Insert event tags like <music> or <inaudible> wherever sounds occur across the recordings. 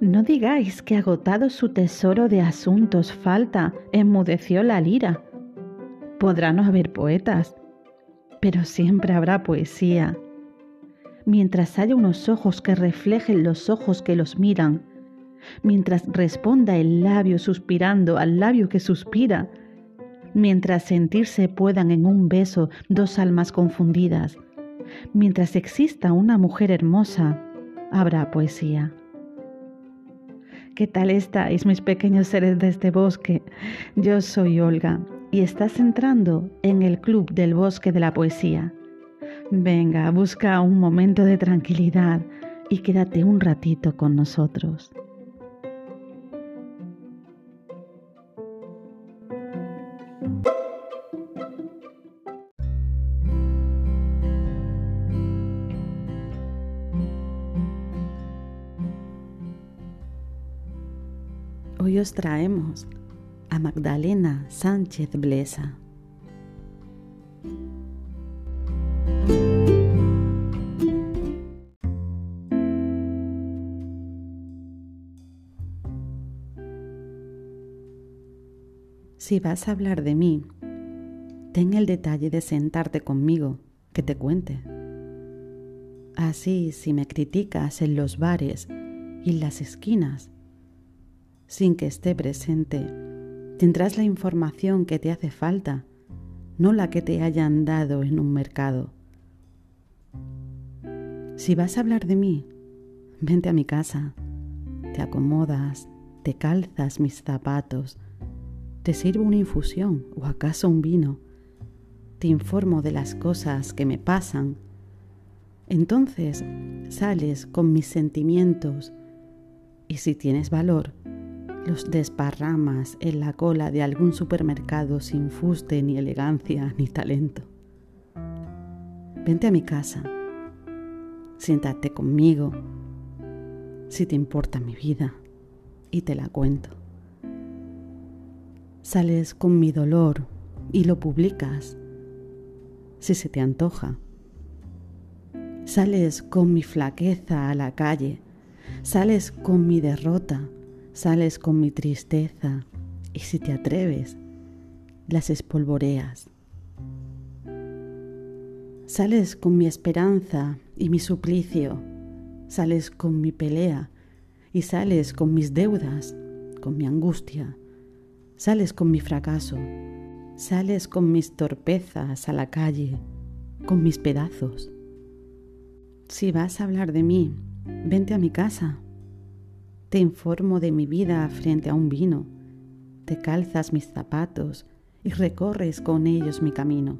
No digáis que agotado su tesoro de asuntos falta, enmudeció la lira. Podrá no haber poetas, pero siempre habrá poesía. Mientras haya unos ojos que reflejen los ojos que los miran, mientras responda el labio suspirando al labio que suspira, mientras sentirse puedan en un beso dos almas confundidas, mientras exista una mujer hermosa, habrá poesía. ¿Qué tal estáis, mis pequeños seres de este bosque? Yo soy Olga y estás entrando en el Club del Bosque de la Poesía. Venga, busca un momento de tranquilidad y quédate un ratito con nosotros. Traemos a Magdalena Sánchez Blesa. Si vas a hablar de mí, ten el detalle de sentarte conmigo, que te cuente. Así, si me criticas en los bares y las esquinas, sin que esté presente, tendrás la información que te hace falta, no la que te hayan dado en un mercado. Si vas a hablar de mí, vente a mi casa, te acomodas, te calzas mis zapatos, te sirvo una infusión o acaso un vino, te informo de las cosas que me pasan. Entonces sales con mis sentimientos. Y si tienes valor, los desparramas en la cola de algún supermercado sin fuste, ni elegancia, ni talento. Vente a mi casa, siéntate conmigo, si te importa mi vida, y te la cuento. Sales con mi dolor y lo publicas, si se te antoja. Sales con mi flaqueza a la calle, sales con mi derrota Sales con mi tristeza y si te atreves, las espolvoreas. Sales con mi esperanza y mi suplicio, sales con mi pelea y sales con mis deudas, con mi angustia, sales con mi fracaso, sales con mis torpezas a la calle, con mis pedazos. Si vas a hablar de mí, vente a mi casa te informo de mi vida frente a un vino, te calzas mis zapatos y recorres con ellos mi camino.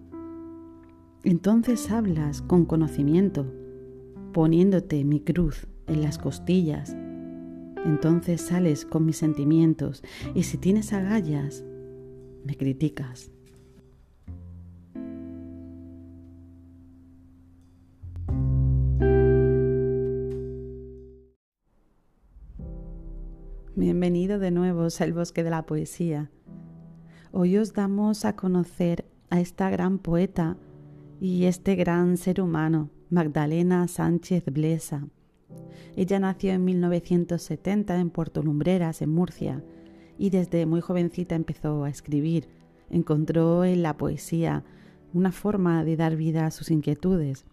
Entonces hablas con conocimiento, poniéndote mi cruz en las costillas. Entonces sales con mis sentimientos y si tienes agallas, me criticas. Bienvenido de nuevo al bosque de la poesía. Hoy os damos a conocer a esta gran poeta y este gran ser humano, Magdalena Sánchez Blesa. Ella nació en 1970 en Puerto Lumbreras, en Murcia, y desde muy jovencita empezó a escribir. Encontró en la poesía una forma de dar vida a sus inquietudes.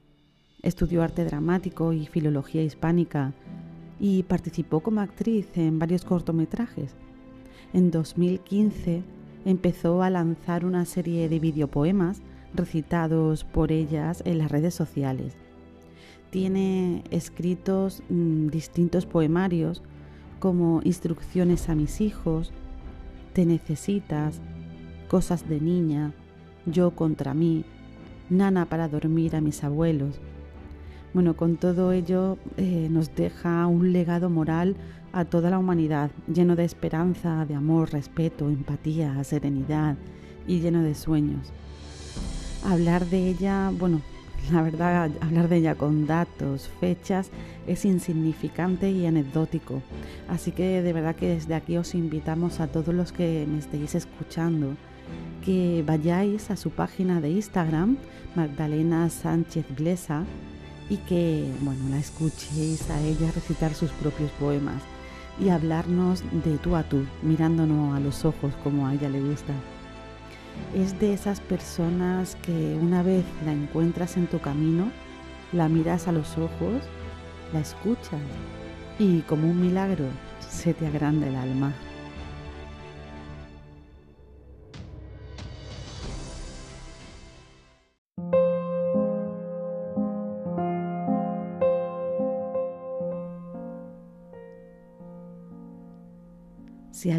Estudió arte dramático y filología hispánica y participó como actriz en varios cortometrajes. En 2015 empezó a lanzar una serie de videopoemas recitados por ellas en las redes sociales. Tiene escritos mm, distintos poemarios como Instrucciones a mis hijos, Te necesitas, Cosas de niña, Yo contra mí, Nana para dormir a mis abuelos, bueno, con todo ello eh, nos deja un legado moral a toda la humanidad, lleno de esperanza, de amor, respeto, empatía, serenidad y lleno de sueños. Hablar de ella, bueno, <laughs> la verdad, hablar de ella con datos, fechas, es insignificante y anecdótico. Así que de verdad que desde aquí os invitamos a todos los que me estéis escuchando que vayáis a su página de Instagram, Magdalena Sánchez Blesa, y que, bueno, la escuchéis a ella recitar sus propios poemas y hablarnos de tú a tú, mirándonos a los ojos como a ella le gusta. Es de esas personas que una vez la encuentras en tu camino, la miras a los ojos, la escuchas y como un milagro se te agranda el alma.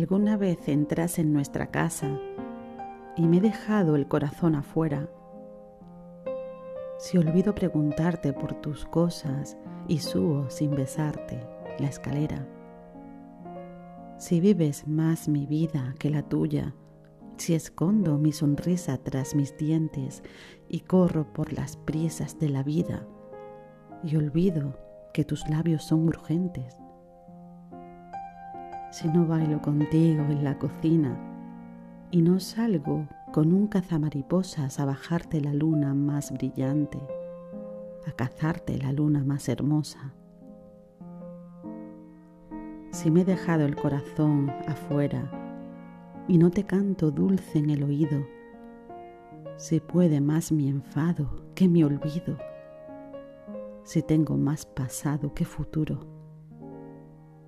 Alguna vez entras en nuestra casa y me he dejado el corazón afuera, si olvido preguntarte por tus cosas y subo sin besarte la escalera, si vives más mi vida que la tuya, si escondo mi sonrisa tras mis dientes y corro por las prisas de la vida y olvido que tus labios son urgentes, si no bailo contigo en la cocina y no salgo con un cazamariposas a bajarte la luna más brillante, a cazarte la luna más hermosa. Si me he dejado el corazón afuera y no te canto dulce en el oído, si puede más mi enfado que mi olvido, si tengo más pasado que futuro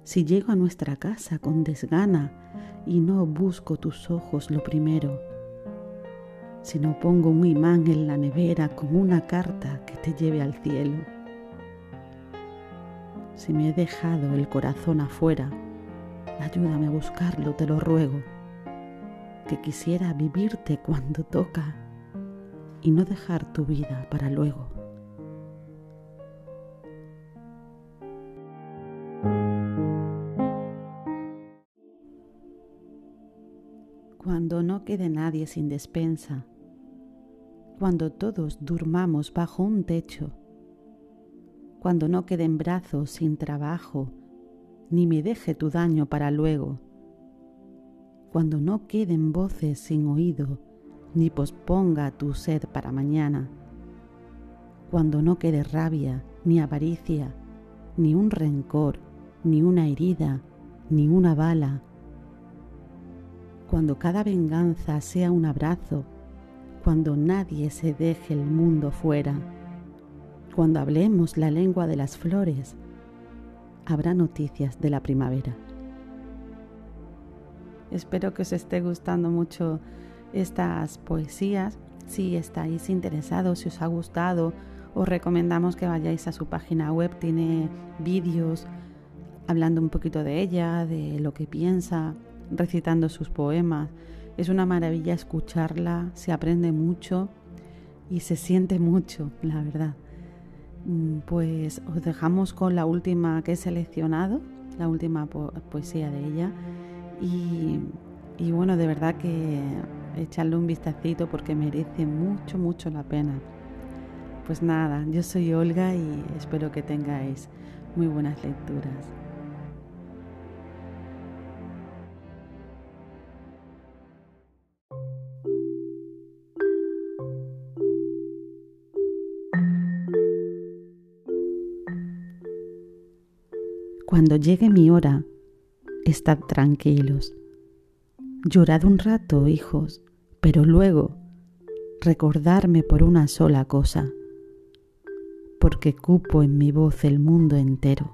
si llego a nuestra casa con desgana y no busco tus ojos lo primero, si no pongo un imán en la nevera con una carta que te lleve al cielo, si me he dejado el corazón afuera, ayúdame a buscarlo, te lo ruego, que quisiera vivirte cuando toca y no dejar tu vida para luego. Quede nadie sin despensa, cuando todos durmamos bajo un techo, cuando no queden brazos sin trabajo, ni me deje tu daño para luego, cuando no queden voces sin oído, ni posponga tu sed para mañana, cuando no quede rabia, ni avaricia, ni un rencor, ni una herida, ni una bala, cuando cada venganza sea un abrazo, cuando nadie se deje el mundo fuera, cuando hablemos la lengua de las flores, habrá noticias de la primavera. Espero que os esté gustando mucho estas poesías. Si estáis interesados, si os ha gustado, os recomendamos que vayáis a su página web. Tiene vídeos hablando un poquito de ella, de lo que piensa, recitando sus poemas. Es una maravilla escucharla, se aprende mucho y se siente mucho, la verdad. Mm, pues os dejamos con la última que he seleccionado, la última poesía de ella. Y, y bueno, de verdad que echarle un vistacito porque merece mucho, mucho la pena. Pues nada, yo soy Olga y espero que tengáis muy buenas lecturas. Cuando llegue mi hora, estad tranquilos. Llorad un rato, hijos, pero luego recordarme por una sola cosa, porque cupo en mi voz el mundo entero.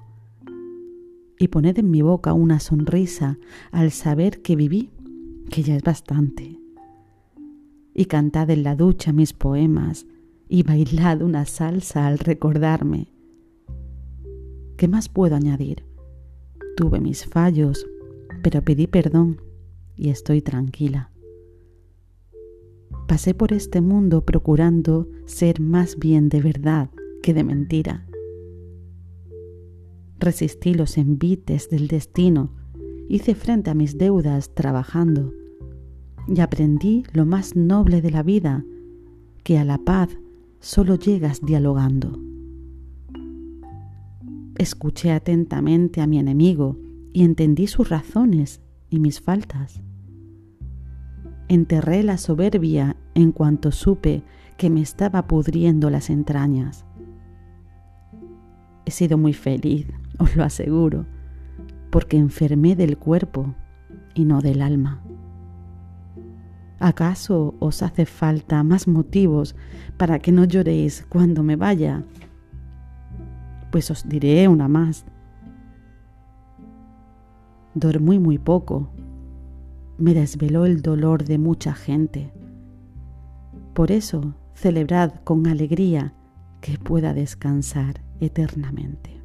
Y poned en mi boca una sonrisa al saber que viví, que ya es bastante. Y cantad en la ducha mis poemas y bailad una salsa al recordarme. ¿Qué más puedo añadir? Tuve mis fallos, pero pedí perdón y estoy tranquila. Pasé por este mundo procurando ser más bien de verdad que de mentira. Resistí los envites del destino, hice frente a mis deudas trabajando y aprendí lo más noble de la vida, que a la paz solo llegas dialogando. Escuché atentamente a mi enemigo y entendí sus razones y mis faltas. enterré la soberbia en cuanto supe que me estaba pudriendo las entrañas. He sido muy feliz, <laughs> os lo aseguro, porque enfermé del cuerpo y no del alma. ¿Acaso os hace falta más motivos para que no lloréis cuando me vaya? Pues os diré una más. Dormí muy poco. Me desveló el dolor de mucha gente. Por eso celebrad con alegría que pueda descansar eternamente.